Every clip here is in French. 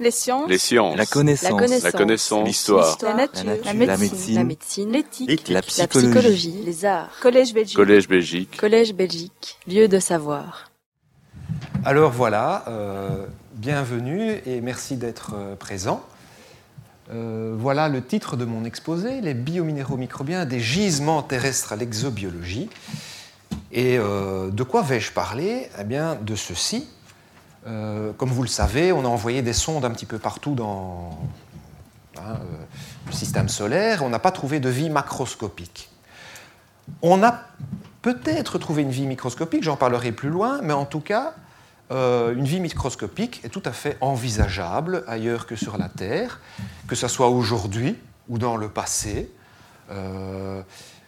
Les sciences. Les sciences. La connaissance. La. La. L'histoire. La nature. La nature. La La médecine. La. L'éthique. La La psychologie. Les arts. Collège Belgique. Collège Belgique. Collège Belgique. Lieu de savoir. Alors voilà, euh, bienvenue et merci d'être euh, présent. Euh, voilà le titre de mon exposé, Les biominéraux microbiens des gisements terrestres à l'exobiologie. Et euh, de quoi vais-je parler? Eh bien, de ceci. Euh, comme vous le savez, on a envoyé des sondes un petit peu partout dans hein, euh, le système solaire. On n'a pas trouvé de vie macroscopique. On a peut-être trouvé une vie microscopique, j'en parlerai plus loin, mais en tout cas, euh, une vie microscopique est tout à fait envisageable ailleurs que sur la Terre, que ce soit aujourd'hui ou dans le passé.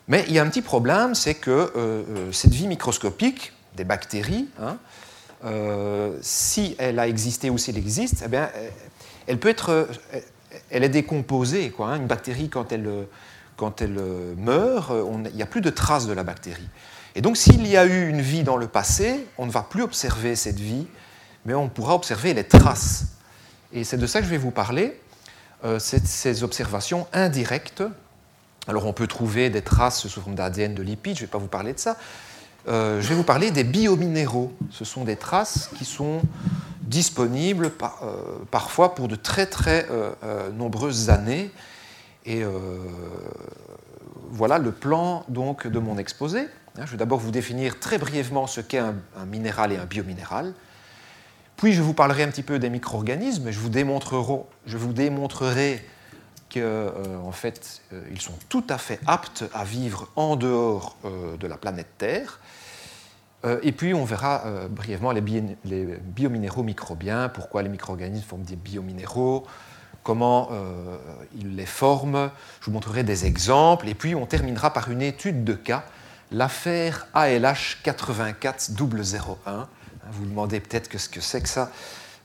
Mais il y a un petit problème, c'est que cette vie microscopique, des bactéries, hein, euh, si elle a existé ou si elle existe, eh bien, elle- elle peut être, euh, elle est décomposée. Hein. Une bactérie, quand elle, euh, quand elle euh, meurt, euh, il n'y a plus de traces de la bactérie. Et donc, s'il y a eu une vie dans le passé, on ne va plus observer cette vie, mais on pourra observer les traces. Et c'est de ça que je vais vous parler, euh, ces observations indirectes. Alors, on peut trouver des traces sous forme d'ADN, de lipides, je ne vais pas vous parler de ça. Euh, je vais vous parler des biominéraux. Ce sont des traces qui sont disponibles euh, parfois pour de très très euh, nombreuses années. Et voilà le plan donc de mon exposé. Hein, Je vais d'abord vous définir très brièvement ce qu'est un, minéral et un biominéral. Puis je vous parlerai un petit peu des micro-organismes je vous démontrerai, je vous démontrerai euh, en fait, euh, ils sont tout à fait aptes à vivre en dehors euh, de la planète Terre. Et puis on verra brièvement les, bi- les biominéraux microbiens, pourquoi les micro-organismes forment des biominéraux, comment ils les forment. Je vous montrerai des exemples. Et puis on terminera par une étude de cas, l'affaire ALH 84001. Vous vous demandez peut-être que ce que c'est que ça.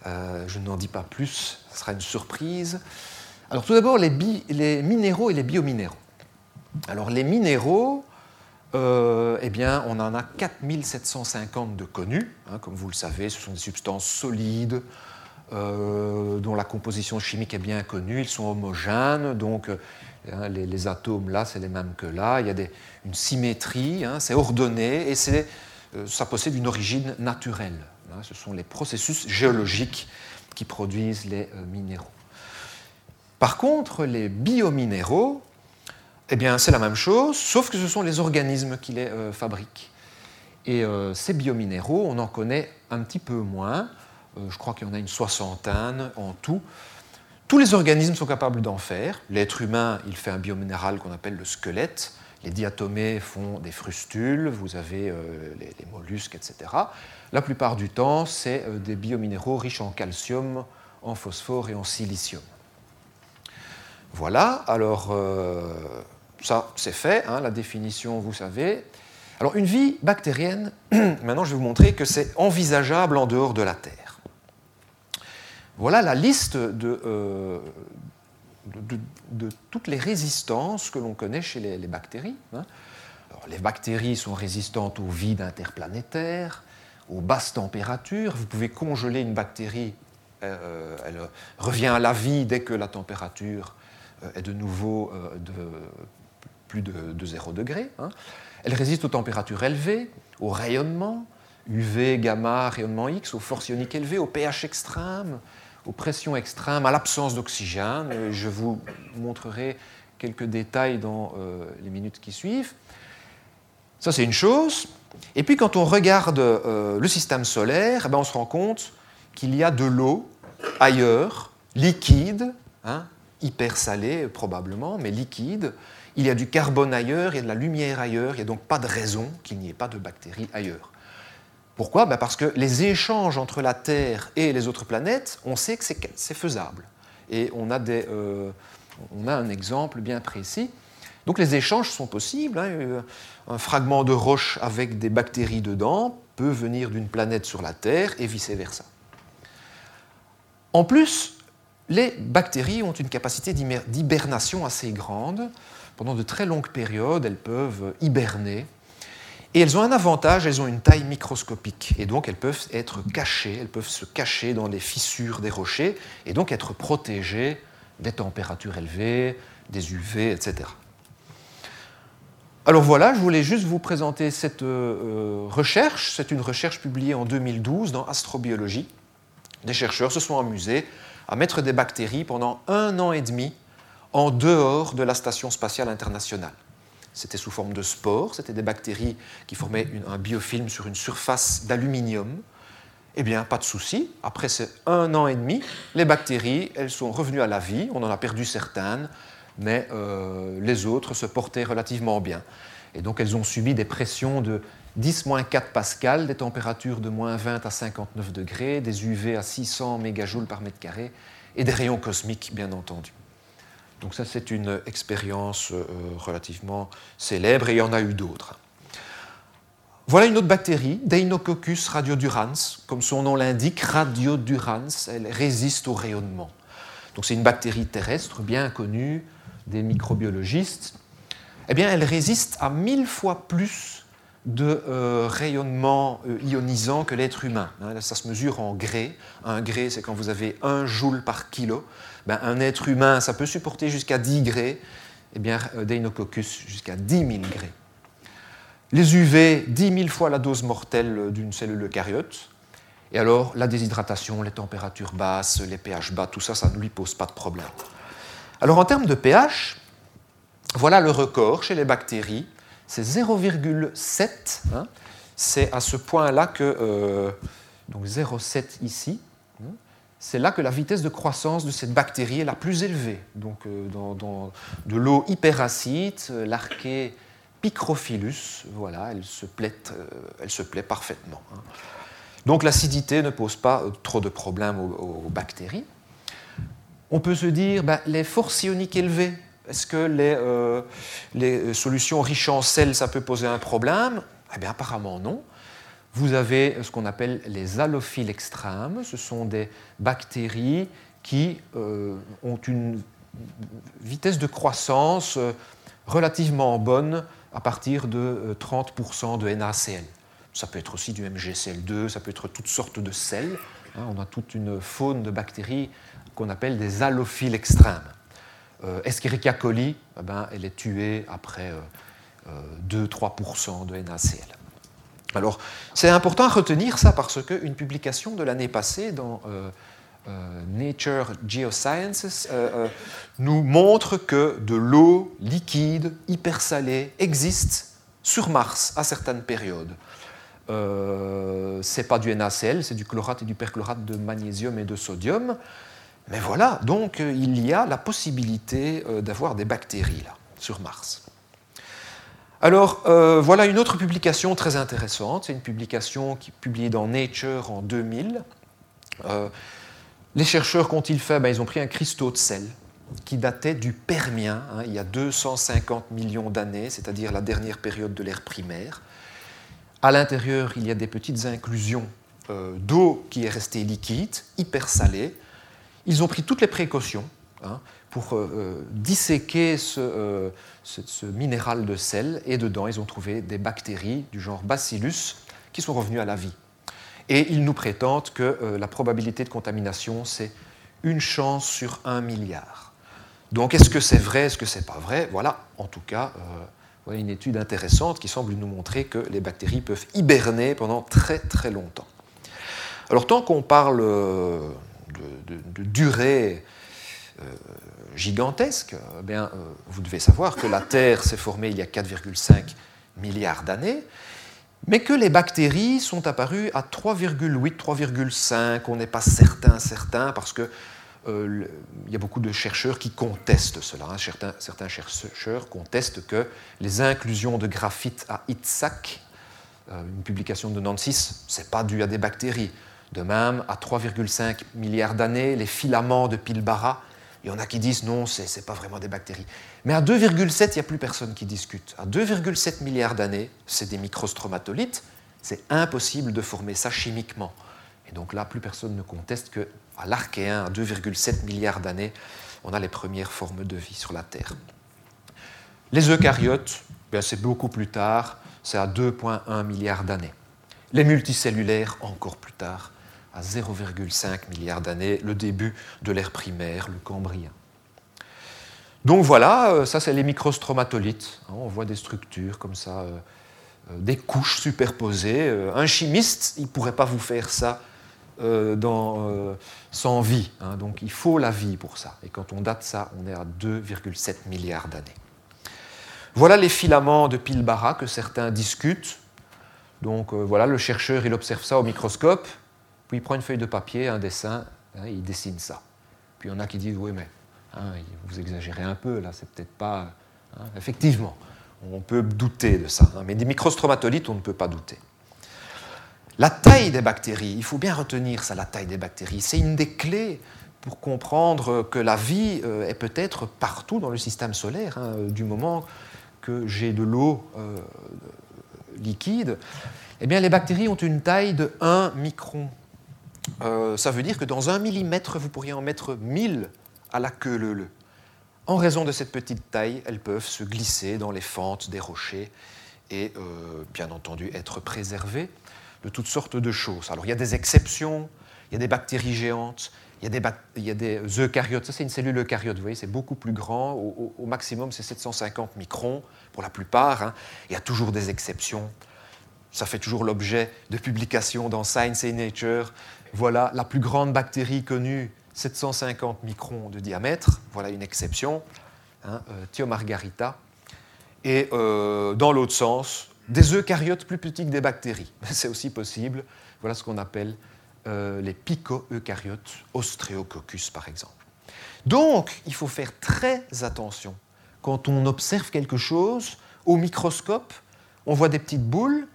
Je n'en dis pas plus, ce sera une surprise. Alors tout d'abord, les, minéraux et les biominéraux. Alors les minéraux, euh, eh bien, on en a 4750 de connus. hein, comme vous le savez, ce sont des substances solides euh, dont la composition chimique est bien connue. Ils sont homogènes, donc euh, hein, les, atomes là, c'est les mêmes que là. Il y a une symétrie, hein, c'est ordonné et ça possède une origine naturelle. ce sont les processus géologiques qui produisent les minéraux. Par contre, les biominéraux, eh bien, c'est la même chose, sauf que ce sont les organismes qui les euh, fabriquent. Et euh, ces biominéraux, on en connaît un petit peu moins. Euh, je crois qu'il y en a une soixantaine en tout. Tous les organismes sont capables d'en faire. L'être humain, il fait un biominéral qu'on appelle le squelette. Les diatomées font des frustules. Vous avez les, les mollusques, etc. La plupart du temps, c'est des biominéraux riches en calcium, en phosphore et en silicium. Voilà, alors euh, ça c'est fait, hein, la définition vous savez. Alors une vie bactérienne, maintenant je vais vous montrer que c'est envisageable en dehors de la Terre. Voilà la liste de, euh, toutes les résistances que l'on connaît chez les, bactéries. hein. Les bactéries sont résistantes au vide interplanétaire, aux basses températures. Vous pouvez congeler une bactérie, euh, elle revient à la vie dès que la température est de nouveau euh, de plus de, de 0 degré. hein. Elle résiste aux températures élevées, au rayonnement, UV, gamma, rayonnement X, aux forces ioniques élevées, au pH extrême, aux pressions extrêmes, à l'absence d'oxygène. Euh, Je vous montrerai quelques détails dans euh, les minutes qui suivent. Ça, c'est une chose. Et puis, quand on regarde euh, le système solaire, eh ben, on se rend compte qu'il y a de l'eau ailleurs, liquide, hein, hyper salée probablement, mais liquide. Il y a du carbone ailleurs, il y a de la lumière ailleurs, il n'y a donc pas de raison qu'il n'y ait pas de bactéries ailleurs. Pourquoi? Ben Parce que les échanges entre la Terre et les autres planètes, on sait que c'est faisable. Et on a, des, euh, on a un exemple bien précis. Donc les échanges sont possibles. hein. Euh, Un fragment de roche avec des bactéries dedans peut venir d'une planète sur la Terre et vice-versa. En plus, les bactéries ont une capacité d'hibernation assez grande. Pendant de très longues périodes, elles peuvent hiberner. Et elles ont un avantage, elles ont une taille microscopique. Et donc elles peuvent être cachées, elles peuvent se cacher dans les fissures des rochers et donc être protégées des températures élevées, des UV, etc. Alors voilà, je voulais juste vous présenter cette euh, recherche. C'est une recherche publiée en 2012 dans Astrobiologie. Des chercheurs se sont amusés à mettre des bactéries pendant un an et demi en dehors de la Station spatiale internationale. C'était sous forme de spores, c'était des bactéries qui formaient un biofilm sur une surface d'aluminium. Eh bien, pas de souci. Après ces un an et demi, les bactéries, elles sont revenues à la vie. On en a perdu certaines, mais euh, les autres se portaient relativement bien. Et donc, elles ont subi des pressions de 10-4 pascal, des températures de moins 20 à 59 degrés, des UV à 600 mégajoules par mètre carré et des rayons cosmiques, bien entendu. Donc ça, c'est une expérience euh, relativement célèbre et il y en a eu d'autres. Voilà une autre bactérie, Deinococcus radiodurans. Comme son nom l'indique, radiodurans, elle résiste au rayonnement. Donc c'est une bactérie terrestre bien connue des microbiologistes. Eh bien, elle résiste à mille fois plus de euh, rayonnement euh, ionisant que l'être humain. Hein. ça se mesure en gré. Un gré, c'est quand vous avez un joule par kilo. Ben, un être humain, ça peut supporter jusqu'à 10 grés. Eh bien, euh, Deinococcus, jusqu'à 10 000 grés. Les UV, 10 000 fois la dose mortelle d'une cellule eucaryote. Et alors, la déshydratation, les températures basses, les pH bas, tout ça, ça ne lui pose pas de problème. Alors, en termes de pH, voilà le record chez les bactéries c'est 0,7. Hein. c'est à ce point-là que, euh, donc 0,7 ici, hein. c'est là que la vitesse de croissance de cette bactérie est la plus élevée. Donc euh, dans, de l'eau hyperacide, euh, l'archée Picrophilus, voilà, elle se plaît, elle se plaît parfaitement. Hein. Donc l'acidité ne pose pas trop de problèmes aux, bactéries. On peut se dire, ben, les forces ioniques élevées, est-ce que les, euh, les, solutions riches en sel, ça peut poser un problème? Eh bien, apparemment non. Vous avez ce qu'on appelle les halophiles extrêmes. Ce sont des bactéries qui euh, ont une vitesse de croissance euh, relativement bonne à partir de 30% de NaCl. Ça peut être aussi du MgCl2, ça peut être toutes sortes de sels. Hein. on a toute une faune de bactéries qu'on appelle des halophiles extrêmes. Euh, Escherichia coli, eh ben, elle est tuée après 2-3% euh, euh, de NaCl. Alors, c'est important à retenir ça parce qu'une publication de l'année passée dans Nature Geosciences nous montre que de l'eau liquide, hyper salée, existe sur Mars à certaines périodes. Euh, c'est pas du NaCl, c'est du chlorate et du perchlorate de magnésium et de sodium. Mais voilà, donc euh, il y a la possibilité euh, d'avoir des bactéries là, sur Mars. Alors, euh, voilà une autre publication très intéressante. C'est une publication qui est publiée dans Nature en 2000. les chercheurs, qu'ont-ils fait? Ben, Ils ont pris un cristaux de sel qui datait du Permien, hein, il y a 250 millions d'années, c'est-à-dire la dernière période de l'ère primaire. À l'intérieur, il y a des petites inclusions d'eau qui est restée liquide, hyper salée, ils ont pris toutes les précautions hein, pour euh, euh, disséquer euh, ce, minéral de sel et dedans, ils ont trouvé des bactéries du genre Bacillus qui sont revenues à la vie. Et ils nous prétendent que la probabilité de contamination, c'est une chance sur un milliard. Donc est-ce que c'est vrai, est-ce que c'est pas vrai? Voilà, en tout cas, une étude intéressante qui semble nous montrer que les bactéries peuvent hiberner pendant très très longtemps. Alors tant qu'on parle de, durée euh, gigantesque, eh bien, euh, vous devez savoir que la Terre s'est formée il y a 4,5 milliards d'années, mais que les bactéries sont apparues à 3,8, 3,5. On n'est pas certain, certain, parce que euh, il y a beaucoup de chercheurs qui contestent cela. Hein. Certains, chercheurs contestent que les inclusions de graphite à Itzhak, une publication de 96, ce n'est pas dû à des bactéries. De même, à 3,5 milliards d'années, les filaments de Pilbara, il y en a qui disent non, ce n'est pas vraiment des bactéries. Mais à 2,7, il n'y a plus personne qui discute. À 2,7 milliards d'années, c'est des microstromatolites, c'est impossible de former ça chimiquement. Et donc là, plus personne ne conteste qu'à l'Archéen, à 2,7 milliards d'années, on a les premières formes de vie sur la Terre. Les eucaryotes, ben, c'est beaucoup plus tard, c'est à 2,1 milliards d'années. Les multicellulaires, encore plus tard, à 0,5 milliards d'années, le début de l'ère primaire, le cambrien. Donc voilà, euh, ça c'est les microstromatolites. Hein, on voit des structures comme ça, euh, euh, des couches superposées. Un chimiste, il ne pourrait pas vous faire ça sans vie. Hein. donc il faut la vie pour ça. Et quand on date ça, on est à 2,7 milliards d'années. Voilà les filaments de Pilbara que certains discutent. Donc voilà, le chercheur, il observe ça au microscope, puis il prend une feuille de papier, un dessin, hein, il dessine ça. Puis il y en a qui disent, oui, mais Hein, vous exagérez un peu, là, c'est peut-être pas. Hein, effectivement, on peut douter de ça, mais des microstromatolites, on ne peut pas douter. La taille des bactéries, il faut bien retenir ça, la taille des bactéries. C'est une des clés pour comprendre que la vie euh, est peut-être partout dans le système solaire, du moment que j'ai de l'eau euh, liquide. Eh bien, les bactéries ont une taille de 1 micron. Euh, ça veut dire que dans un millimètre, vous pourriez en mettre 1000 à la queue leu En raison de cette petite taille, elles peuvent se glisser dans les fentes des rochers et euh, bien entendu être préservées de toutes sortes de choses. Alors il y a des exceptions, il y a des bactéries géantes, il y a des, eucaryotes, ça c'est une cellule eucaryote, vous voyez, c'est beaucoup plus grand, au, maximum c'est 750 microns pour la plupart, hein. il y a toujours des exceptions, ça fait toujours l'objet de publications dans Science et Nature. Voilà la plus grande bactérie connue 750 microns de diamètre, voilà une exception, hein, euh, Thiomargarita. Et euh, dans l'autre sens, des eucaryotes plus petits que des bactéries. C'est aussi possible. Voilà ce qu'on appelle euh, les pico-eucaryotes, Ostreococcus par exemple. Donc, il faut faire très attention. Quand on observe quelque chose au microscope, on voit des petites boules,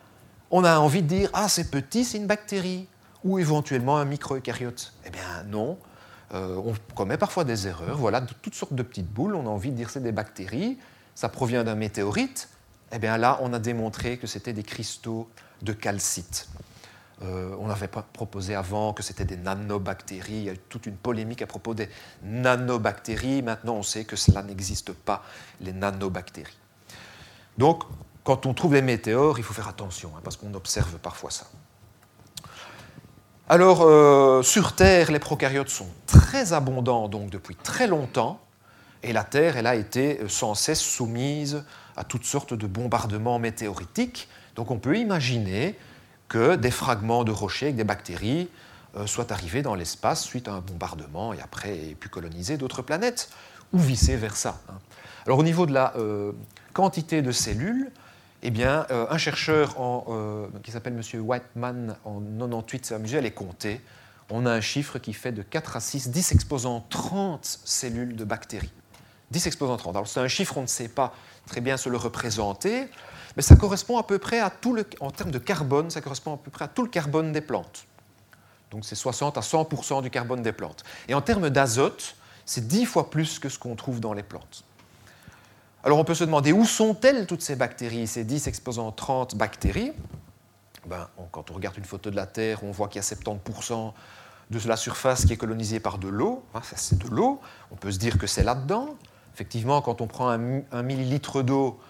on a envie de dire Ah, c'est petit, c'est une bactérie, ou éventuellement un micro-eucaryote. Eh bien, non, euh, on commet parfois des erreurs. Voilà, toutes sortes de petites boules. On a envie de dire c'est des bactéries. Ça provient d'un météorite. Eh bien là, on a démontré que c'était des cristaux de calcite. Euh, on avait proposé avant que c'était des nanobactéries. Il y a eu toute une polémique à propos des nanobactéries. Maintenant, on sait que cela n'existe pas, les nanobactéries. Donc, quand on trouve des météores, il faut faire attention, hein, parce qu'on observe parfois ça. Alors, euh, sur Terre, les prokaryotes sont très abondants donc depuis très longtemps, et la Terre, elle a été euh, sans cesse soumise à toutes sortes de bombardements météoritiques. Donc, on peut imaginer que des fragments de rochers avec des bactéries euh, soient arrivés dans l'espace suite à un bombardement et après aient pu coloniser d'autres planètes, ou vice versa. Hein. Alors, au niveau de la quantité de cellules, eh bien, euh, un chercheur euh, qui s'appelle M. Whiteman en 98 s'est amusé à les compter. On a un chiffre qui fait de 4 à 6, 10 exposant 30 cellules de bactéries. 10 exposant 30. Alors c'est un chiffre, on ne sait pas très bien se le représenter, mais ça correspond à peu près à tout le, en termes de carbone, ça correspond à peu près à tout le carbone des plantes. Donc c'est 60 à 100% du carbone des plantes. Et en termes d'azote, c'est 10 fois plus que ce qu'on trouve dans les plantes. Alors on peut se demander où sont-elles toutes ces bactéries, ces 10 exposant 30 bactéries? Ben, Quand on regarde une photo de la Terre, on voit qu'il y a 70% de la surface qui est colonisée par de l'eau. Hein, ça c'est de l'eau. On peut se dire que c'est là-dedans. Effectivement, quand on prend un, millilitre d'eau,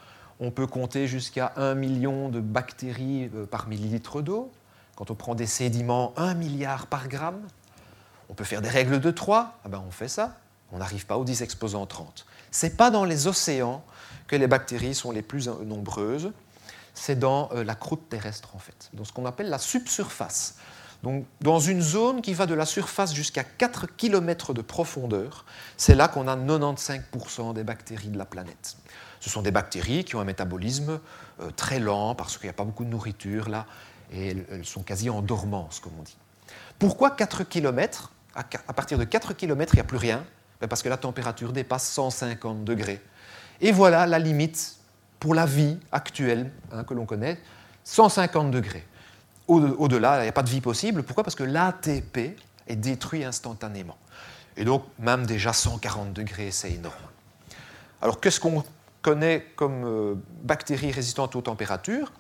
on peut compter jusqu'à 1 million de bactéries euh, par millilitre d'eau. Quand on prend des sédiments, 1 milliard par gramme. On peut faire des règles de 3, ah ben on fait ça. On n'arrive pas aux 10 exposants 30. Ce n'est pas dans les océans que les bactéries sont les plus nombreuses, c'est dans euh, la croûte terrestre en fait, dans ce qu'on appelle la subsurface. Donc, dans une zone qui va de la surface jusqu'à 4 km de profondeur, c'est là qu'on a 95% des bactéries de la planète. Ce sont des bactéries qui ont un métabolisme euh, très lent parce qu'il n'y a pas beaucoup de nourriture là, et elles, sont quasi en dormance, comme on dit. Pourquoi 4 km À partir de 4 km, il n'y a plus rien. Ben, parce que la température dépasse 150 degrés. Et voilà la limite pour la vie actuelle hein, que l'on connaît, 150 degrés. Au-delà, il n'y a pas de vie possible. Pourquoi? Parce que l'ATP est détruit instantanément. Et donc, même déjà 140 degrés, c'est énorme. Alors, qu'est-ce qu'on connaît comme euh, bactéries résistantes aux températures?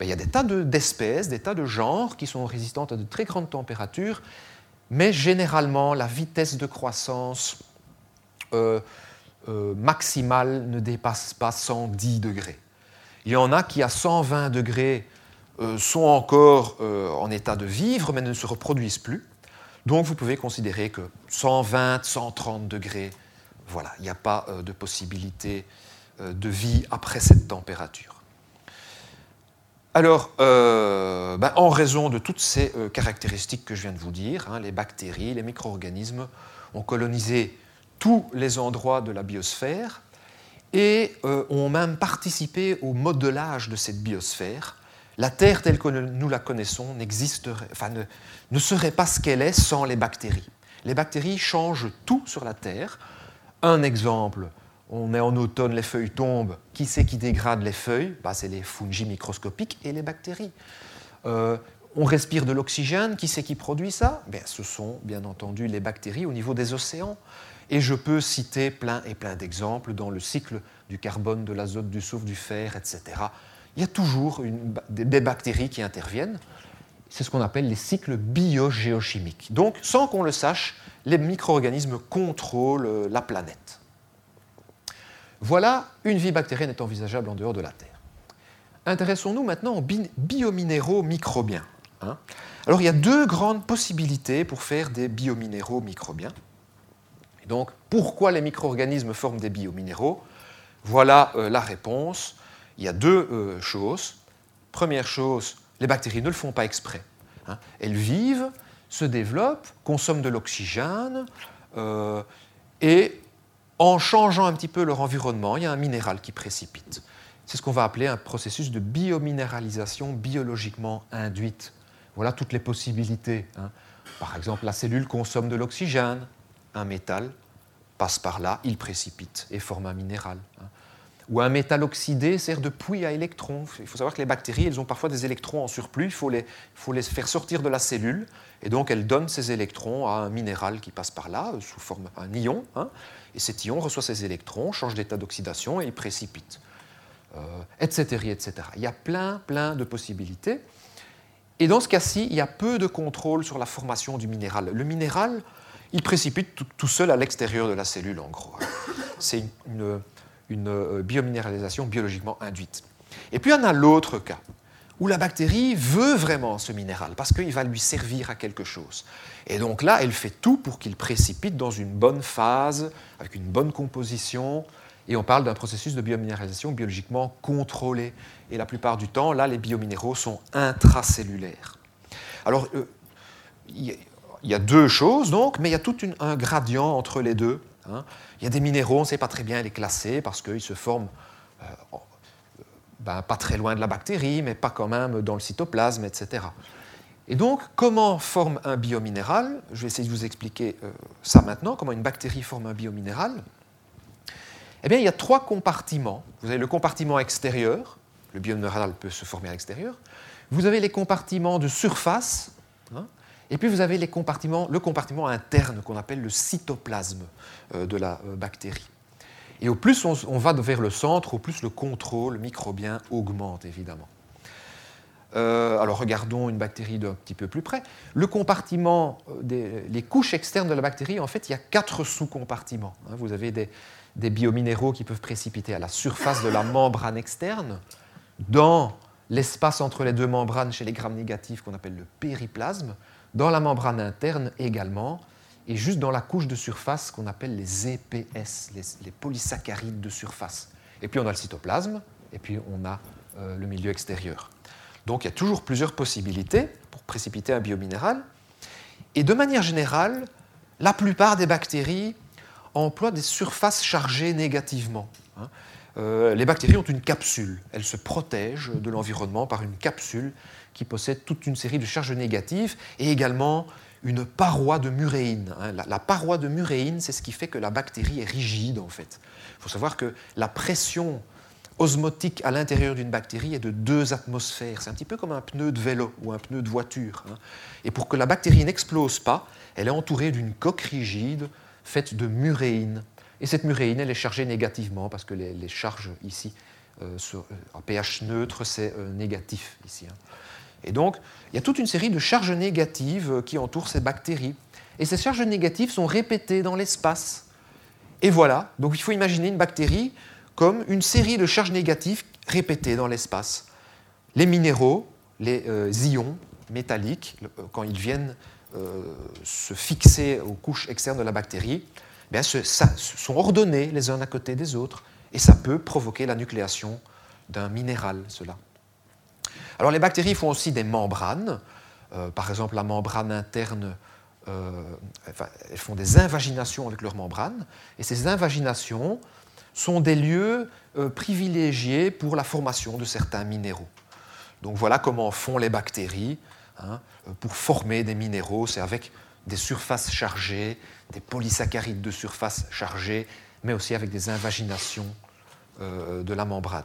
Ben, Il y a des tas d'espèces, des tas de genres qui sont résistantes à de très grandes températures, mais généralement, la vitesse de croissance euh, euh, maximale ne dépasse pas 110 degrés. Il y en a qui, à 120 degrés, euh, sont encore en état de vivre, mais ne se reproduisent plus. Donc vous pouvez considérer que 120, 130 degrés, voilà, il n'y a pas de possibilité de vie après cette température. Alors, ben, en raison de toutes ces caractéristiques que je viens de vous dire, hein, les bactéries, les micro-organismes ont colonisé tous les endroits de la biosphère et euh, ont même participé au modelage de cette biosphère. La Terre telle que nous la connaissons enfin, ne, ne serait pas ce qu'elle est sans les bactéries. Les bactéries changent tout sur la Terre. Un exemple, on est en automne, les feuilles tombent. Qui c'est qui dégrade les feuilles? Bah, C'est les fungi microscopiques et les bactéries. Euh, on respire de l'oxygène, qui c'est qui produit ça? Ben, Ce sont bien entendu les bactéries au niveau des océans. Et je peux citer plein et plein d'exemples dans le cycle du carbone, de l'azote, du soufre, du fer, etc. Il y a toujours des bactéries qui interviennent. C'est ce qu'on appelle les cycles biogéochimiques. Donc, sans qu'on le sache, les micro-organismes contrôlent euh, la planète. Voilà, une vie bactérienne est envisageable en dehors de la Terre. Intéressons-nous maintenant aux biominéraux microbiens. Hein. Alors, il y a deux grandes possibilités pour faire des biominéraux microbiens donc, pourquoi les micro-organismes forment des biominéraux? Voilà euh, la réponse. Il y a deux euh, choses. Première chose, les bactéries ne le font pas exprès. Hein. Elles vivent, se développent, consomment de l'oxygène, euh, et en changeant un petit peu leur environnement, il y a un minéral qui précipite. C'est ce qu'on va appeler un processus de biominéralisation biologiquement induite. Voilà toutes les possibilités. Hein. Par exemple, la cellule consomme de l'oxygène, un métal passe par là, il précipite et forme un minéral. Hein. Ou un métal oxydé sert de puits à électrons. Il faut savoir que les bactéries, elles ont parfois des électrons en surplus, il faut les, faire sortir de la cellule, et donc elles donnent ces électrons à un minéral qui passe par là, sous forme d'un ion, hein. et cet ion reçoit ces électrons, change d'état d'oxydation et il précipite, etc., euh, etc. Il y a plein, plein de possibilités. Et dans ce cas-ci, il y a peu de contrôle sur la formation du minéral. Le minéral, il précipite tout, seul à l'extérieur de la cellule, en gros. C'est une, euh, biominéralisation biologiquement induite. Et puis on a l'autre cas, où la bactérie veut vraiment ce minéral, parce qu'il va lui servir à quelque chose. Et donc là, elle fait tout pour qu'il précipite dans une bonne phase, avec une bonne composition, et on parle d'un processus de biominéralisation biologiquement contrôlé. Et la plupart du temps, là, les biominéraux sont intracellulaires. Alors, euh, il y a deux choses, donc, mais il y a tout un gradient entre les deux. Hein. Il y a des minéraux, on ne sait pas très bien les classer parce qu'ils se forment euh, ben, pas très loin de la bactérie, mais pas quand même dans le cytoplasme, etc. Et donc, comment forme un biominéral? Je vais essayer de vous expliquer euh, ça maintenant, comment une bactérie forme un biominéral. Eh bien, il y a trois compartiments. Vous avez le compartiment extérieur, le biominéral peut se former à l'extérieur. Vous avez les compartiments de surface. Et puis vous avez les compartiments, le compartiment interne qu'on appelle le cytoplasme euh, de la euh, bactérie. Et au plus on, va vers le centre, au plus le contrôle microbien augmente évidemment. Euh, alors regardons une bactérie d'un petit peu plus près. Le compartiment, les couches externes de la bactérie, en fait, il y a quatre sous-compartiments. Hein. Vous avez des, des biominéraux qui peuvent précipiter à la surface de la membrane externe, dans l'espace entre les deux membranes chez les grammes négatifs qu'on appelle le périplasme, dans la membrane interne également, et juste dans la couche de surface qu'on appelle les EPS, les, polysaccharides de surface. Et puis on a le cytoplasme, et puis on a euh, le milieu extérieur. Donc il y a toujours plusieurs possibilités pour précipiter un biominéral. Et de manière générale, la plupart des bactéries emploient des surfaces chargées négativement. Hein. Euh, les bactéries ont une capsule. Elles se protègent de l'environnement par une capsule qui possède toute une série de charges négatives et également une paroi de muréine. Hein. La, paroi de muréine, c'est ce qui fait que la bactérie est rigide en fait. Il faut savoir que la pression osmotique à l'intérieur d'une bactérie est de deux atmosphères. C'est un petit peu comme un pneu de vélo ou un pneu de voiture. Hein. Et pour que la bactérie n'explose pas, elle est entourée d'une coque rigide faite de muréine. Et cette muréine, elle est chargée négativement parce que les, charges ici, euh, en pH neutre, c'est euh, négatif ici. Hein. Et donc, il y a toute une série de charges négatives euh, qui entourent ces bactéries. Et ces charges négatives sont répétées dans l'espace. Et voilà, donc il faut imaginer une bactérie comme une série de charges négatives répéter dans l'espace les minéraux, les ions métalliques, quand ils viennent se fixer aux couches externes de la bactérie, sont ordonnés les uns à côté des autres, et ça peut provoquer la nucléation d'un minéral, cela. Alors les bactéries font aussi des membranes, euh, par exemple la membrane interne, euh, elles font des invaginations avec leurs membranes, et ces invaginations sont des lieux euh, privilégiés pour la formation de certains minéraux. Donc voilà comment font les bactéries hein, pour former des minéraux, c'est avec des surfaces chargées, des polysaccharides de surface chargées, mais aussi avec des invaginations de la membrane.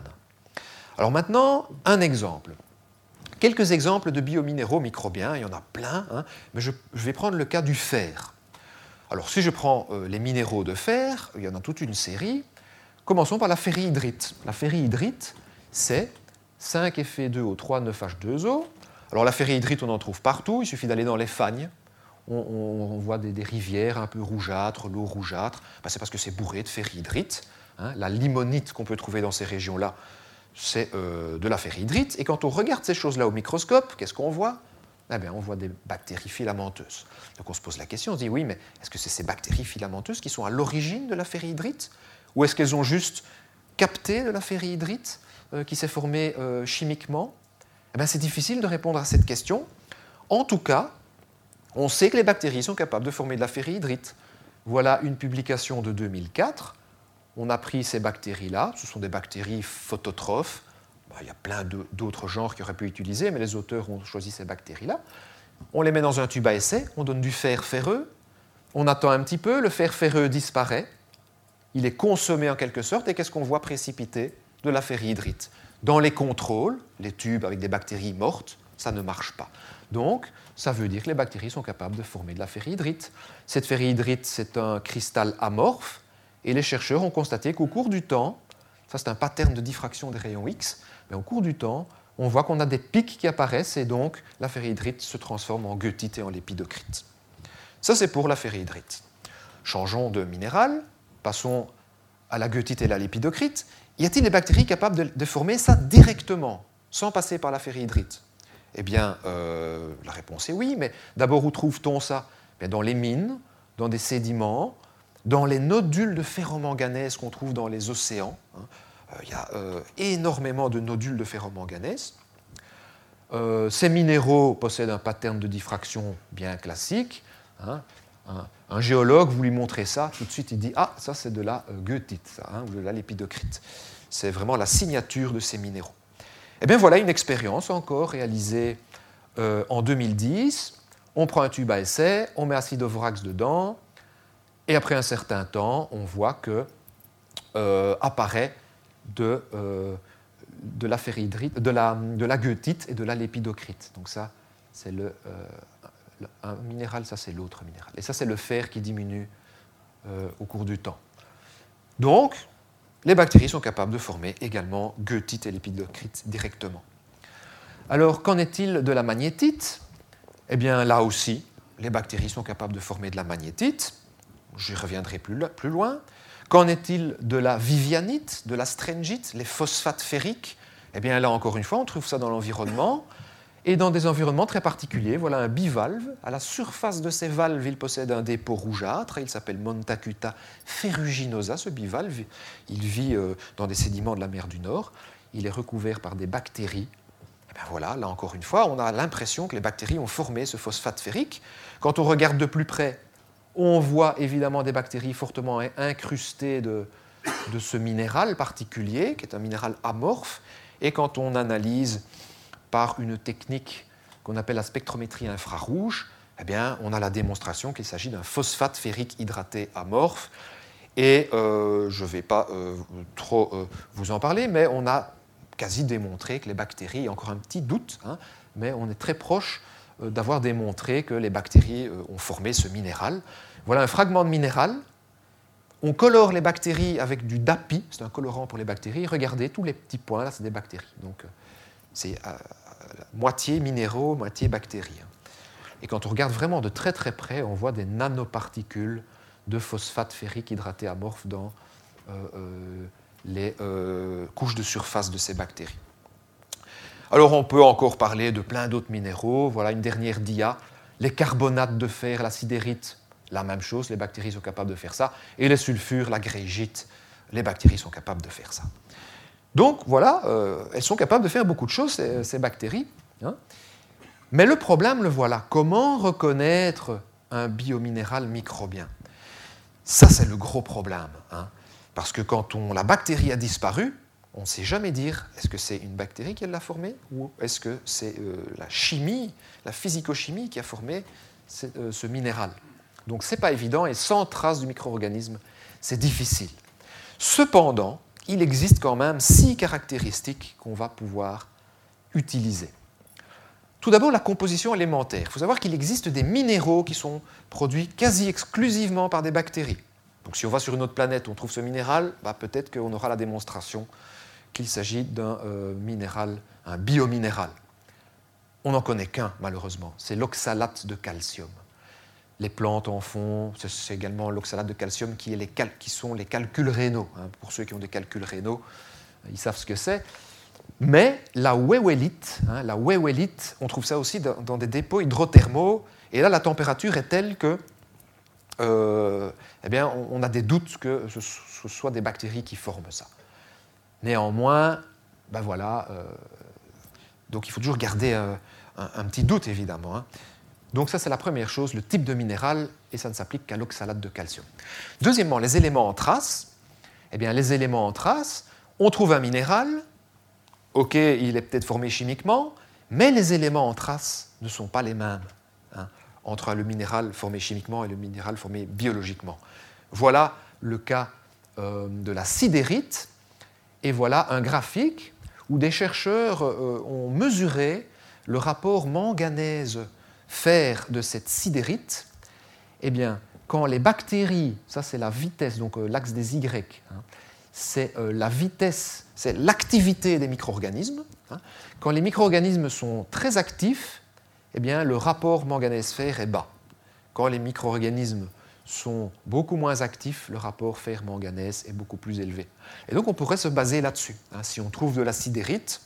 Alors maintenant, un exemple. Quelques exemples de biominéraux microbiens, il y en a plein, hein, mais je, vais prendre le cas du fer. Alors si je prends euh, les minéraux de fer, il y en a toute une série. Commençons par la ferrihydrite. La ferrihydrite, c'est 5Fe2O3 9H2O. Alors la ferrihydrite, on en trouve partout, il suffit d'aller dans les fagnes. On, voit des, rivières un peu rougeâtres, l'eau rougeâtre. Ben, c'est parce que c'est bourré de ferrihydrite. Hein. La limonite qu'on peut trouver dans ces régions-là, c'est euh, de la ferrihydrite. Et quand on regarde ces choses-là au microscope, qu'est-ce qu'on voit? Eh bien, On voit des bactéries filamenteuses. Donc on se pose la question, on se dit oui, mais est-ce que c'est ces bactéries filamenteuses qui sont à l'origine de la ferrihydrite Ou est-ce qu'elles ont juste capté de la ferrihydrite euh, qui s'est formée euh, chimiquement? Eh bien, C'est difficile de répondre à cette question. En tout cas, on sait que les bactéries sont capables de former de la ferrihydrite. Voilà une publication de 2004 on a pris ces bactéries-là, ce sont des bactéries phototrophes, bah, il y a plein d'autres genres qui auraient pu utiliser, mais les auteurs ont choisi ces bactéries-là. On les met dans un tube à essai, on donne du fer ferreux, on attend un petit peu, le fer ferreux disparaît, il est consommé en quelque sorte, et qu'est-ce qu'on voit précipiter? De la ferrihydrite. Dans les contrôles, les tubes avec des bactéries mortes, ça ne marche pas. Donc, ça veut dire que les bactéries sont capables de former de la ferrihydrite. Cette ferrihydrite, c'est un cristal amorphe, et les chercheurs ont constaté qu'au cours du temps, ça c'est un pattern de diffraction des rayons X, mais au cours du temps, on voit qu'on a des pics qui apparaissent et donc la ferrihydrite se transforme en goethite et en lépidocrite. Ça c'est pour la ferrihydrite. Changeons de minéral, passons à la goethite et la lépidocrite. Y a-t-il des bactéries capables de, former ça directement, sans passer par la ferrihydrite Eh bien, euh, la réponse est oui, mais d'abord où trouve-t-on ça? Dans les mines, dans des sédiments, dans les nodules de ferromanganèse qu'on trouve dans les océans. Hein, euh, il y a euh, énormément de nodules de ferromanganèse. Euh, ces minéraux possèdent un pattern de diffraction bien classique. Hein. Un, géologue, vous lui montrez ça, tout de suite il dit Ah, ça c'est de la goethite, hein, ou de la lépidocrite. C'est vraiment la signature de ces minéraux. Eh bien voilà une expérience encore réalisée en 2010. On prend un tube à essai, on met acidovorax dedans, et après un certain temps, on voit que euh, apparaît de, euh, la goethite et de la lépidocrite. Donc ça, c'est le, euh, un minéral, ça c'est l'autre minéral. Et ça, c'est le fer qui diminue au cours du temps. Donc, les bactéries sont capables de former également goethite et lépidocrite directement. Alors, qu'en est-il de la magnétite? Eh bien, là aussi, les bactéries sont capables de former de la magnétite. J'y reviendrai plus, plus loin. Qu'en est-il de la vivianite, de la strengite, les phosphates ferriques Eh bien là encore une fois, on trouve ça dans l'environnement et dans des environnements très particuliers. Voilà un bivalve. À la surface de ces valves, il possède un dépôt rougeâtre. Il s'appelle Montacuta ferruginosa, ce bivalve. Il vit euh, dans des sédiments de la mer du Nord. Il est recouvert par des bactéries. Et bien voilà, là encore une fois, on a l'impression que les bactéries ont formé ce phosphate ferrique. Quand on regarde de plus près, on voit évidemment des bactéries fortement incrustées de, ce minéral particulier, qui est un minéral amorphe. Et quand on analyse par une technique qu'on appelle la spectrométrie infrarouge, eh bien, on a la démonstration qu'il s'agit d'un phosphate ferrique hydraté amorphe. Et euh, je ne vais pas euh, trop euh, vous en parler, mais on a quasi démontré que les bactéries, il y a encore un petit doute, hein, mais on est très proche d'avoir démontré que les bactéries ont formé ce minéral. Voilà un fragment de minéral. On colore les bactéries avec du DAPI, c'est un colorant pour les bactéries. Regardez, tous les petits points, là, c'est des bactéries. Donc, c'est moitié minéraux, moitié bactéries. Et quand on regarde vraiment de très très près, on voit des nanoparticules de phosphate ferrique hydraté amorphe dans les couches de surface de ces bactéries. Alors on peut encore parler de plein d'autres minéraux. Voilà une dernière dia. Les carbonates de fer, la sidérite, la même chose, les bactéries sont capables de faire ça. Et les sulfures, la grégite, les bactéries sont capables de faire ça. Donc voilà, euh, elles sont capables de faire beaucoup de choses, ces, bactéries. Hein. Mais le problème, le voilà. Comment reconnaître un biominéral microbien? Ça, c'est le gros problème. Hein. Parce que quand on, la bactérie a disparu, on ne sait jamais dire est-ce que c'est une bactérie qui l'a formée ou est-ce que c'est euh, la chimie, la physicochimie qui a formé euh, ce minéral? Donc ce n'est pas évident et sans trace du micro-organisme, c'est difficile. Cependant, il existe quand même six caractéristiques qu'on va pouvoir utiliser. Tout d'abord, la composition élémentaire. Il faut savoir qu'il existe des minéraux qui sont produits quasi exclusivement par des bactéries. Donc si on va sur une autre planète, on trouve ce minéral, bah, peut-être qu'on aura la démonstration qu'il s'agit d'un euh, minéral, un biominéral. On n'en connaît qu'un, malheureusement, c'est l'oxalate de calcium les plantes en font. C'est également l'oxalate de calcium qui, est qui, sont les calculs rénaux. Hein. Pour ceux qui ont des calculs rénaux, ils savent ce que c'est. Mais la wéwélite, hein, la on trouve ça aussi dans, des dépôts hydrothermaux. Et là, la température est telle que, euh, eh bien, on, a des doutes que ce, soit des bactéries qui forment ça. Néanmoins, ben voilà. Euh, donc il faut toujours garder euh, un, petit doute, évidemment. Hein. Donc ça, c'est la première chose, le type de minéral, et ça ne s'applique qu'à l'oxalate de calcium. Deuxièmement, les éléments en trace. Eh bien, les éléments en trace, on trouve un minéral, ok, il est peut-être formé chimiquement, mais les éléments en trace ne sont pas les mêmes hein, entre le minéral formé chimiquement et le minéral formé biologiquement. Voilà le cas euh, de la sidérite, et voilà un graphique où des chercheurs euh, ont mesuré le rapport manganèse faire de cette sidérite, eh bien, quand les bactéries, ça c'est la vitesse, donc euh, l'axe des Y, hein, c'est euh, la vitesse, c'est l'activité des micro-organismes. Hein. quand les micro-organismes sont très actifs, eh bien, le rapport manganèse-fer est bas. Quand les micro-organismes sont beaucoup moins actifs, le rapport fer-manganèse est beaucoup plus élevé. Et donc on pourrait se baser là-dessus. Hein. si on trouve de la sidérite,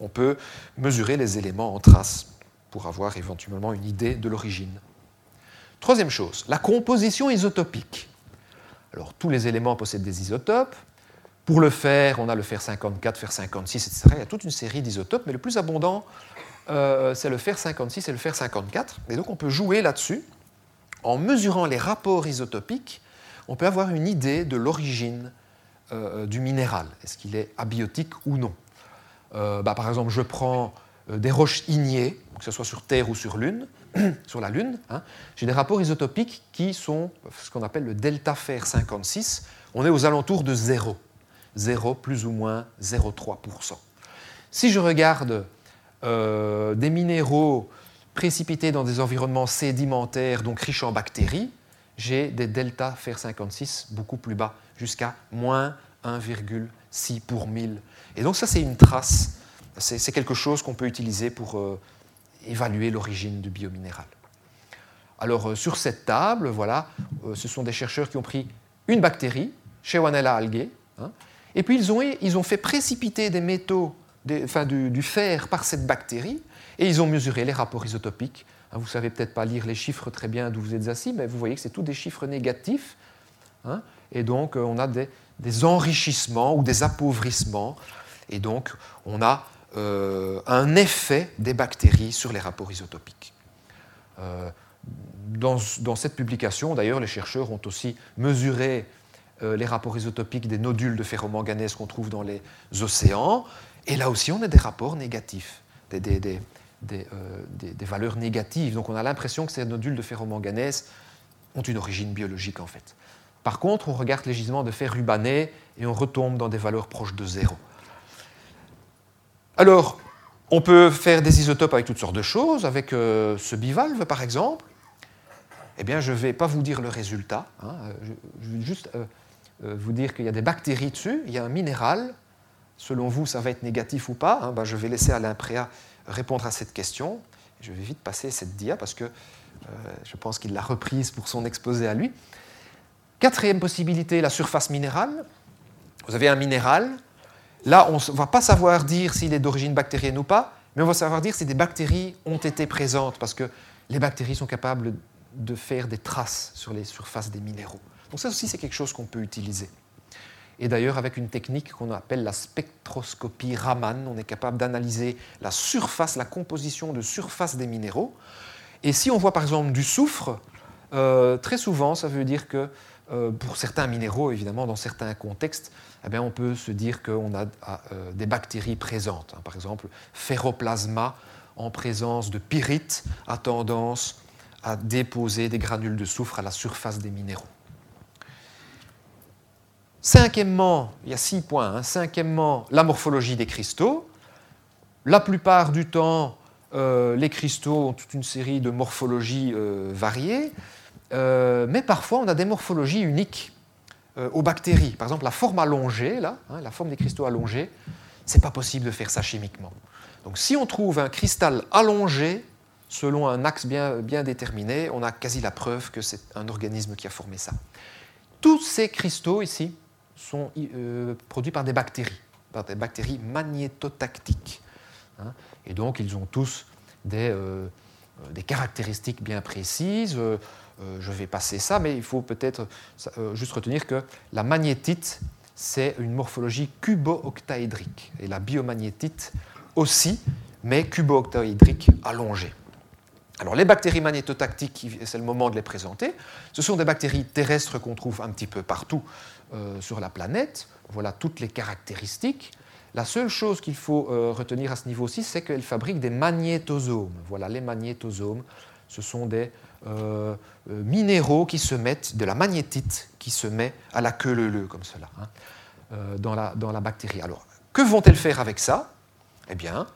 on peut mesurer les éléments en trace pour avoir éventuellement une idée de l'origine. Troisième chose, la composition isotopique. Alors, tous les éléments possèdent des isotopes. Pour le fer, on a le fer 54, fer 56, etc. Il y a toute une série d'isotopes, mais le plus abondant, euh, c'est le fer 56 et le fer 54. Et donc, on peut jouer là-dessus. En mesurant les rapports isotopiques, on peut avoir une idée de l'origine euh, du minéral. Est-ce qu'il est abiotique ou non? Euh, bah, Par exemple, je prends des roches ignées que ce soit sur Terre ou sur Lune, sur la Lune, hein, j'ai des rapports isotopiques qui sont ce qu'on appelle le delta fer 56. On est aux alentours de 0. 0 plus ou moins 0,3%. Si je regarde euh, des minéraux précipités dans des environnements sédimentaires, donc riches en bactéries, j'ai des delta fer 56 beaucoup plus bas, jusqu'à moins 1,6 pour 1000. Et donc ça, c'est une trace, c'est quelque chose qu'on peut utiliser pour euh, évaluer l'origine du biominéral. Alors, euh, sur cette table, voilà, euh, ce sont des chercheurs qui ont pris une bactérie, Shewanella algae, hein, et puis ils ont, fait précipiter des métaux, enfin, du, fer par cette bactérie, et ils ont mesuré les rapports isotopiques. Hein, vous ne savez peut-être pas lire les chiffres très bien d'où vous êtes assis, mais vous voyez que c'est tous des chiffres négatifs. Hein, et donc, on a des, enrichissements ou des appauvrissements. Et donc, on a euh, un effet des bactéries sur les rapports isotopiques. Euh, dans, cette publication, d'ailleurs, les chercheurs ont aussi mesuré euh, les rapports isotopiques des nodules de ferromanganèse qu'on trouve dans les océans, et là aussi on a des rapports négatifs, des, des, valeurs négatives. Donc on a l'impression que ces nodules de ferromanganèse ont une origine biologique en fait. Par contre, on regarde les gisements de fer rubané et on retombe dans des valeurs proches de zéro. Alors, on peut faire des isotopes avec toutes sortes de choses, avec euh, ce bivalve par exemple. Eh bien, je ne vais pas vous dire le résultat, hein. je, vais juste euh, euh, vous dire qu'il y a des bactéries dessus, il y a un minéral. Selon vous, ça va être négatif ou pas hein. ben, Je vais laisser Alain Préa répondre à cette question. Je vais vite passer cette dia parce que je pense qu'il l'a reprise pour son exposé à lui. Quatrième possibilité, la surface minérale. Vous avez un minéral, là on ne va pas savoir dire s'il est d'origine bactérienne ou pas, mais on va savoir dire si des bactéries ont été présentes, parce que les bactéries sont capables de faire des traces sur les surfaces des minéraux. Donc ça aussi, c'est quelque chose qu'on peut utiliser. Et d'ailleurs, avec une technique qu'on appelle la spectroscopie Raman, on est capable d'analyser la surface, la composition de surface des minéraux. Et si on voit par exemple du soufre, euh, très souvent, ça veut dire que euh, pour certains minéraux, évidemment, dans certains contextes, eh on peut se dire qu'on a euh, des bactéries présentes. Hein. Par exemple, ferroplasma en présence de pyrite a tendance à déposer des granules de soufre à la surface des minéraux. Cinquièmement, il y a six points. Hein. Cinquièmement, la morphologie des cristaux. La plupart du temps, euh, les cristaux ont toute une série de morphologies variées, euh, mais parfois on a des morphologies uniques aux bactéries. Par exemple, la forme allongée, là, hein, la forme des cristaux allongés, c'est pas possible de faire ça chimiquement. Donc, si on trouve un cristal allongé selon un axe bien, déterminé, on a quasi la preuve que c'est un organisme qui a formé ça. Tous ces cristaux ici, sont euh, produits par des bactéries, par des bactéries magnétotactiques. Hein. Et donc, ils ont tous euh, des caractéristiques bien précises. Euh, je vais passer ça, mais il faut peut-être juste retenir que la magnétite, c'est une morphologie cubo-octaédrique. Et la biomagnétite aussi, mais cubo-octaédrique allongée. Alors les bactéries magnétotactiques, c'est le moment de les présenter, ce sont des bactéries terrestres qu'on trouve un petit peu partout euh, sur la planète. Voilà toutes les caractéristiques. La seule chose qu'il faut euh, retenir à ce niveau-ci, c'est qu'elles fabriquent des magnétosomes. Voilà, les magnétosomes, ce sont des euh, minéraux qui se mettent, de la magnétite qui se met à la queue leu comme cela, hein, dans, la, dans la bactérie. Alors, que vont-elles faire avec ça? Eh bien,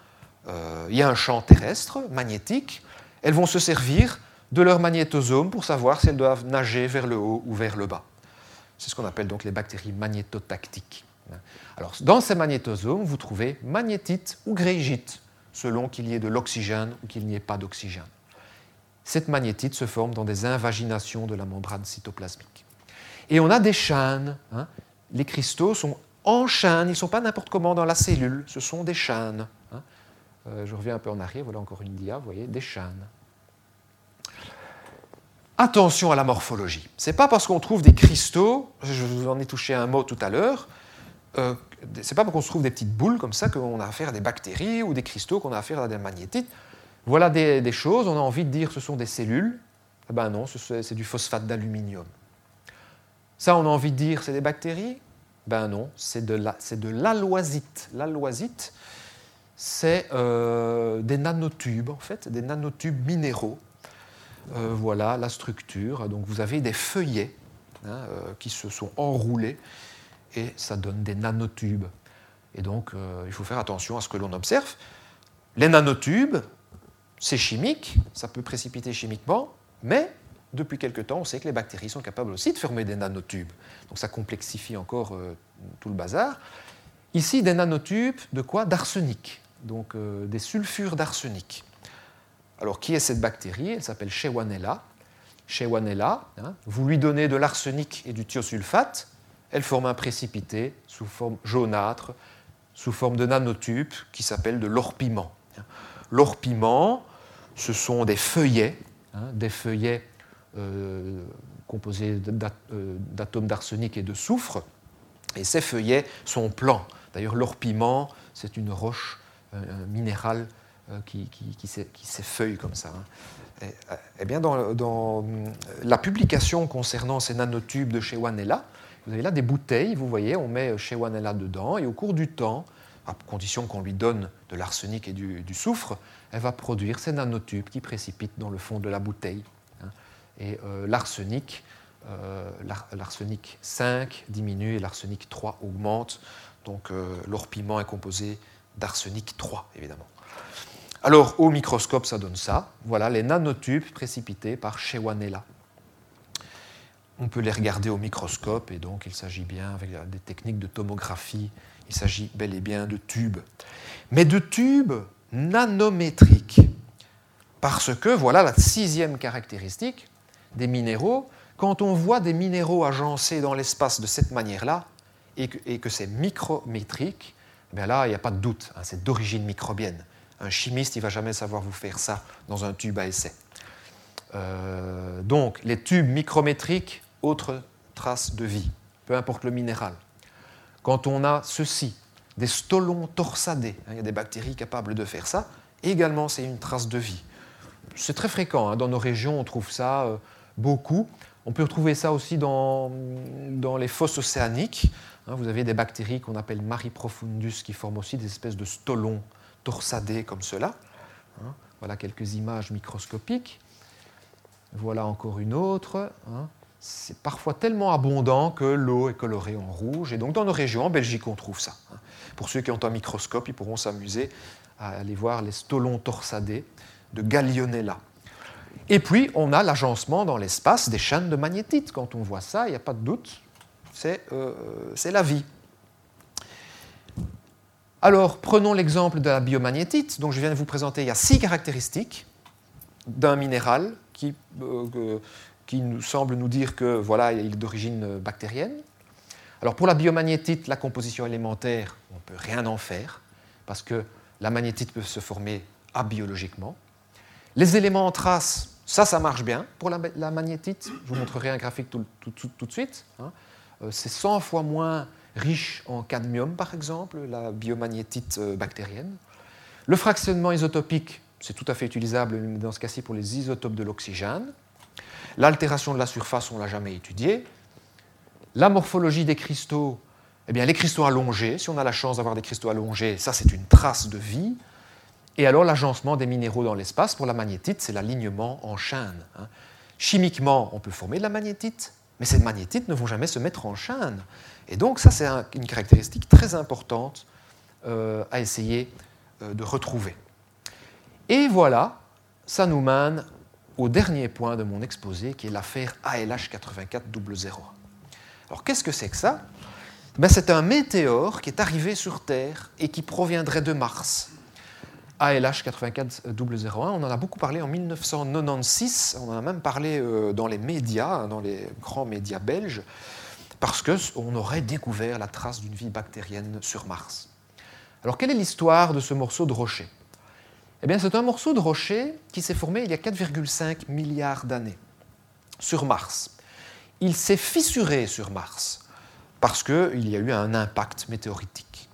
il y a un champ terrestre magnétique. Elles vont se servir de leur magnétosome pour savoir si elles doivent nager vers le haut ou vers le bas. C'est ce qu'on appelle donc les bactéries magnétotactiques. Alors, dans ces magnétosomes, vous trouvez magnétite ou grégite, selon qu'il y ait de l'oxygène ou qu'il n'y ait pas d'oxygène. Cette magnétite se forme dans des invaginations de la membrane cytoplasmique. Et on a des chaînes. Hein. Les cristaux sont en chaîne, ils ne sont pas n'importe comment dans la cellule, ce sont des chaînes. Hein. Euh, je reviens un peu en arrière, voilà encore une dia, vous voyez, des chaînes attention à la morphologie. Ce n'est pas parce qu'on trouve des cristaux, je vous en ai touché un mot tout à l'heure, euh, ce n'est pas parce qu'on se trouve des petites boules comme ça qu'on a affaire à des bactéries ou des cristaux qu'on a affaire à des magnétites. Voilà des, choses, on a envie de dire ce sont des cellules. Eh ben non, c'est du phosphate d'aluminium. Ça, on a envie de dire c'est des bactéries Ben non, c'est de l'aloisite. L'aloisite, c'est euh, des nanotubes, en fait, des nanotubes minéraux euh, voilà la structure. Donc vous avez des feuillets hein, euh, qui se sont enroulés et ça donne des nanotubes. Et donc il faut faire attention à ce que l'on observe. Les nanotubes, c'est chimique, ça peut précipiter chimiquement, mais depuis quelque temps, on sait que les bactéries sont capables aussi de former des nanotubes. Donc ça complexifie encore tout le bazar. Ici, des nanotubes de quoi? D'arsenic, donc des sulfures d'arsenic. Alors, qui est cette bactérie? Elle s'appelle Shewanella. Shewanella, hein, vous lui donnez de l'arsenic et du thiosulfate, elle forme un précipité sous forme jaunâtre, sous forme de nanotubes qui s'appelle de l'orpiment. L'orpiment, ce sont des feuillets, hein, des feuillets euh, composés euh, d'atomes d'arsenic et de soufre, et ces feuillets sont plans. D'ailleurs, l'orpiment, c'est une roche, un minéral euh, qui, s'effeuille comme ça. Hein. Eh bien, dans, la publication concernant ces nanotubes de chez Wanella, vous avez là des bouteilles, vous voyez, on met chez Wanella dedans, et au cours du temps, à condition qu'on lui donne de l'arsenic et du, soufre, elle va produire ces nanotubes qui précipitent dans le fond de la bouteille. Hein. Et euh, l'arsenic, euh, l'arsenic 5 diminue et l'arsenic 3 augmente. Donc l'orpiment est composé d'arsenic 3, évidemment. Alors, au microscope, ça donne ça. Voilà les nanotubes précipités par Shewanella. On peut les regarder au microscope, et donc il s'agit bien, avec des techniques de tomographie, il s'agit bel et bien de tubes. Mais de tubes nanométriques. Parce que, voilà la sixième caractéristique des minéraux, quand on voit des minéraux agencés dans l'espace de cette manière-là, et que, c'est micrométrique, bien là, il n'y a pas de doute, hein, c'est d'origine microbienne. Un chimiste, il ne va jamais savoir vous faire ça dans un tube à essai. Euh, donc, les tubes micrométriques, autre trace de vie, peu importe le minéral. Quand on a ceci, des stolons torsadés, hein, il y a des bactéries capables de faire ça, également c'est une trace de vie. C'est très fréquent, hein, dans nos régions on trouve ça euh, beaucoup. On peut retrouver ça aussi dans, dans les fosses océaniques. Hein. vous avez des bactéries qu'on appelle Mariprofundus qui forment aussi des espèces de stolons torsadés comme cela. Voilà quelques images microscopiques. Voilà encore une autre c'est parfois tellement abondant que l'eau est colorée en rouge. Et donc dans nos régions, en Belgique, on trouve ça. Pour ceux qui ont un microscope, ils pourront s'amuser à aller voir les stolons torsadés de Gallionella. Et puis, on a l'agencement dans l'espace des chaînes de magnétite. Quand on voit ça, il n'y a pas de doute, c'est euh, la vie. Alors, prenons l'exemple de la biomagnétite. Donc, je viens de vous présenter, il y a six caractéristiques d'un minéral qui, euh, qui nous semble nous dire que voilà, il est d'origine bactérienne. Alors pour la biomagnétite, la composition élémentaire, on ne peut rien en faire, parce que la magnétite peut se former abiologiquement. Les éléments en trace, ça, ça marche bien pour la, magnétite. Je vous montrerai un graphique tout, de suite. Hein. Euh, c'est 100 fois moins riche en cadmium, par exemple, la biomagnétite euh, bactérienne. Le fractionnement isotopique, c'est tout à fait utilisable dans ce cas-ci pour les isotopes de l'oxygène. L'altération de la surface, on ne l'a jamais étudiée. La morphologie des cristaux, eh bien, les cristaux allongés, si on a la chance d'avoir des cristaux allongés, ça c'est une trace de vie. Et alors l'agencement des minéraux dans l'espace, pour la magnétite, c'est l'alignement en chaîne. Hein. Chimiquement, on peut former de la magnétite, mais ces magnétites ne vont jamais se mettre en chaîne. Et donc ça, c'est une caractéristique très importante euh, à essayer euh, de retrouver. Et voilà, ça nous mène au dernier point de mon exposé, qui est l'affaire ALH 8400. Alors qu'est-ce que c'est que ça? Ben, C'est un météore qui est arrivé sur Terre et qui proviendrait de Mars. ALH 840001, on en a beaucoup parlé en 1996, on en a même parlé euh, dans les médias, dans les grands médias belges, parce qu'on aurait découvert la trace d'une vie bactérienne sur Mars. Alors quelle est l'histoire de ce morceau de rocher? Eh bien, c'est un morceau de rocher qui s'est formé il y a 4,5 milliards d'années sur Mars. Il s'est fissuré sur Mars parce qu'il y a eu un impact météoritique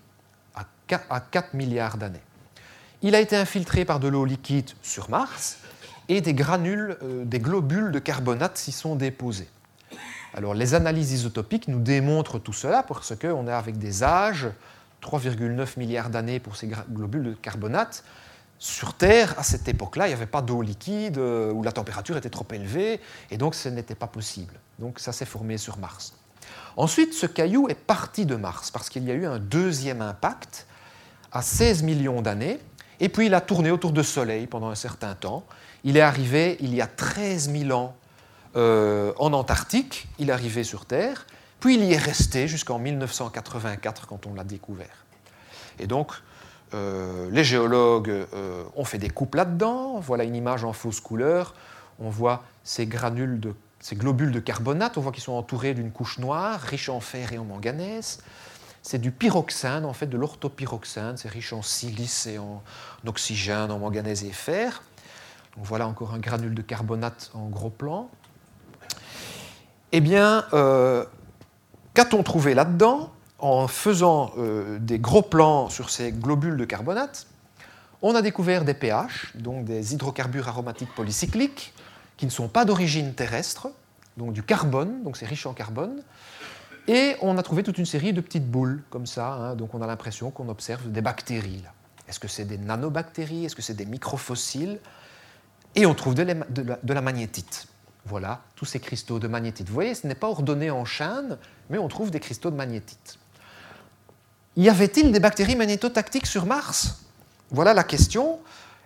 à 4 milliards d'années. Il a été infiltré par de l'eau liquide sur Mars et des granules, euh, des globules de carbonate s'y sont déposés. Alors les analyses isotopiques nous démontrent tout cela parce qu'on est avec des âges, 3,9 milliards d'années pour ces globules de carbonate, sur Terre, à cette époque-là, il n'y avait pas d'eau liquide euh, où la température était trop élevée, et donc ce n'était pas possible. Donc ça s'est formé sur Mars. Ensuite, ce caillou est parti de Mars parce qu'il y a eu un deuxième impact à 16 millions d'années, et puis il a tourné autour du Soleil pendant un certain temps. Il est arrivé il y a 13 000 ans euh, en Antarctique, il est arrivé sur Terre, puis il y est resté jusqu'en 1984 quand on l'a découvert. Et donc, euh, les géologues euh, ont fait des coupes là-dedans. Voilà une image en fausse couleur. On voit ces granules ces globules de carbonate, on voit qu'ils sont entourés d'une couche noire, riche en fer et en manganèse. C'est du pyroxène, en fait, de l'orthopyroxène. C'est riche en silice et en oxygène, en manganèse et fer. voilà encore un granule de carbonate en gros plan. Eh bien, euh, qu'a-t-on trouvé là-dedans? En faisant euh, des gros plans sur ces globules de carbonate, on a découvert des pH, donc des hydrocarbures aromatiques polycycliques, qui ne sont pas d'origine terrestre, donc du carbone, donc c'est riche en carbone, et on a trouvé toute une série de petites boules comme ça, hein, donc on a l'impression qu'on observe des bactéries. Est-ce que c'est des nanobactéries? Est-ce que c'est des microfossiles? Et on trouve de la magnétite. Voilà, tous ces cristaux de magnétite. Vous voyez, ce n'est pas ordonné en chaîne, mais on trouve des cristaux de magnétite. Y avait-il des bactéries magnétotactiques sur Mars? Voilà la question.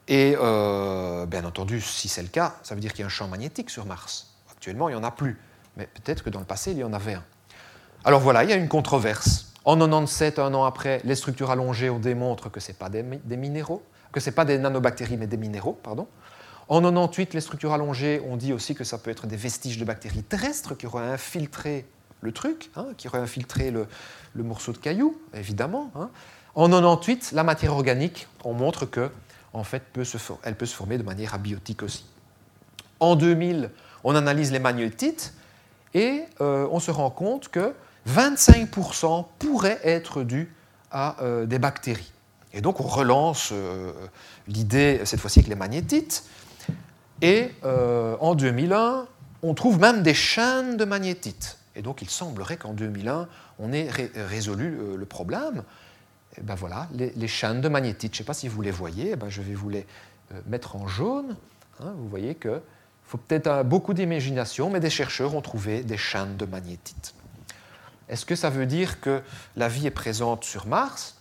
Et euh, bien entendu, si c'est le cas, ça veut dire qu'il y a un champ magnétique sur Mars. Actuellement, il n'y en a plus. Mais peut-être que dans le passé, il y en avait un. Alors voilà, il y a une controverse. En 97, un an après, les structures allongées, on démontre que ce n'est pas des, minéraux, que ce pas des nanobactéries, mais des minéraux, pardon. En 98, les structures allongées, on dit aussi que ça peut être des vestiges de bactéries terrestres qui auraient infiltré le truc, hein, qui aurait infiltré le, morceau de caillou, évidemment. Hein. En 98, la matière organique, on montre que en fait, peut se, elle peut se former de manière abiotique aussi. En 2000, on analyse les magnétites et euh, on se rend compte que 25% pourraient être dus à euh, des bactéries. Et donc on relance euh, l'idée, cette fois-ci avec les magnétites, et en 2001, on trouve même des chaînes de magnétites. Et donc il semblerait qu'en 2001, on ait résolu le problème. Et ben voilà, les, chaînes de magnétites, je ne sais pas si vous les voyez, eh ben je vais vous les mettre en jaune. Hein, vous voyez que faut peut-être beaucoup d'imagination, mais des chercheurs ont trouvé des chaînes de magnétite. Est-ce que ça veut dire que la vie est présente sur Mars?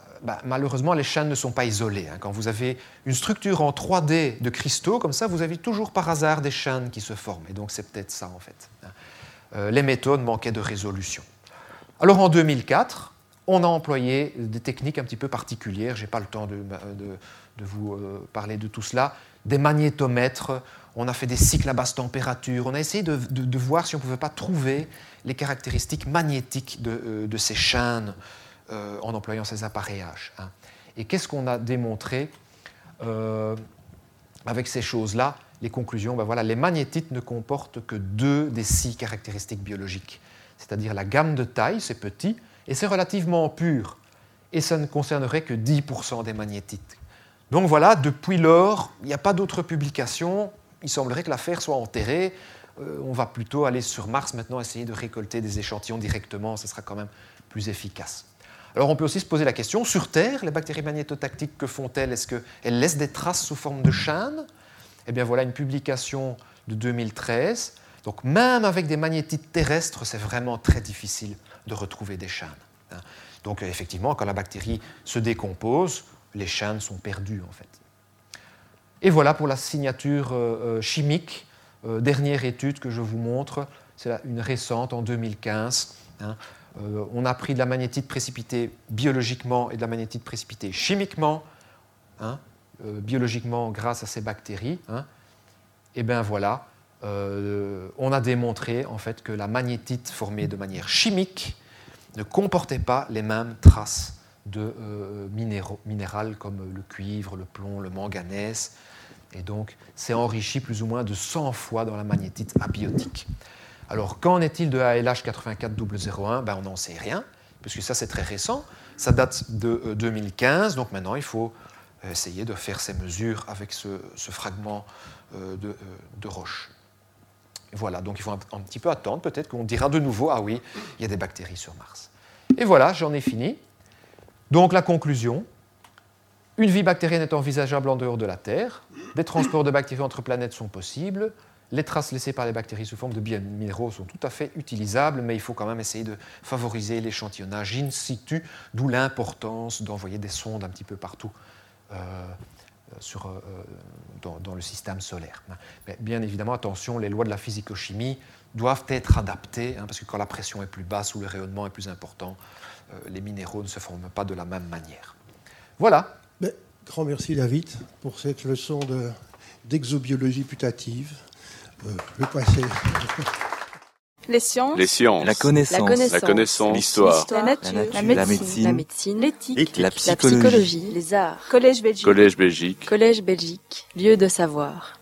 Euh, bah, Malheureusement, les chaînes ne sont pas isolées. Hein. Quand vous avez une structure en 3D de cristaux, comme ça, vous avez toujours par hasard des chaînes qui se forment. Et donc, c'est peut-être ça, en fait. Euh, les méthodes manquaient de résolution. Alors, en 2004, on a employé des techniques un petit peu particulières. Je n'ai pas le temps de, vous euh, parler de tout cela. Des magnétomètres on a fait des cycles à basse température, on a essayé de, voir si on ne pouvait pas trouver les caractéristiques magnétiques de, euh, ces chaînes en employant ces appareillages. Hein. Et qu'est-ce qu'on a démontré avec ces choses-là? Les conclusions, ben voilà, les magnétites ne comportent que deux des six caractéristiques biologiques, c'est-à-dire la gamme de taille, c'est petit, et c'est relativement pur, et ça ne concernerait que 10% des magnétites. Donc voilà, depuis lors, il n'y a pas d'autres publications, il semblerait que l'affaire soit enterrée. Euh, on va plutôt aller sur Mars maintenant, essayer de récolter des échantillons directement, ce sera quand même plus efficace. Alors on peut aussi se poser la question, sur Terre, les bactéries magnétotactiques, que font-elles? Est-ce qu'elles laissent des traces sous forme de chaînes? Eh bien voilà une publication de 2013. Donc même avec des magnétites terrestres, c'est vraiment très difficile de retrouver des chaînes. Hein. Donc effectivement, quand la bactérie se décompose, les chaînes sont perdues en fait. Et voilà pour la signature euh, euh, chimique. Euh, dernière étude que je vous montre, c'est une récente en 2015. Hein. on a pris de la magnétite précipitée biologiquement et de la magnétite précipitée chimiquement, hein, biologiquement grâce à ces bactéries. Hein. Et bien voilà, on a démontré en fait que la magnétite formée de manière chimique ne comportait pas les mêmes traces de minéraux, minérales comme le cuivre, le plomb, le manganèse, et donc, c'est enrichi plus ou moins de 100 fois dans la magnétite abiotique. Alors, qu'en est-il de ALH 84001 ben, On n'en sait rien, puisque ça, c'est très récent. Ça date de 2015, euh, donc maintenant, il faut euh, essayer de faire ces mesures avec ce, fragment euh, de, roche. Voilà, donc il faut un, un petit peu attendre, peut-être qu'on dira de nouveau, ah oui, il y a des bactéries sur Mars. Et voilà, j'en ai fini. Donc la conclusion, une vie bactérienne est envisageable en dehors de la Terre. Des transports de bactéries entre planètes sont possibles. Les traces laissées par les bactéries sous forme de biominéraux sont tout à fait utilisables, mais il faut quand même essayer de favoriser l'échantillonnage in situ, d'où l'importance d'envoyer des sondes un petit peu partout euh, sur, euh, dans, le système solaire. Mais bien évidemment, attention, les lois de la physico-chimie doivent être adaptées, hein, parce que quand la pression est plus basse ou le rayonnement est plus important, euh, les minéraux ne se forment pas de la même manière. Voilà, grand merci David pour cette leçon d'exobiologie putative. Euh, le passé. Les sciences. Les sciences. La connaissance. La connaissance. L'histoire. La, nature. La médecine. La médecine. L'éthique. La, psychologie. Les arts. Collège Belgique. Collège Belgique. Collège Belgique. Lieu de savoir.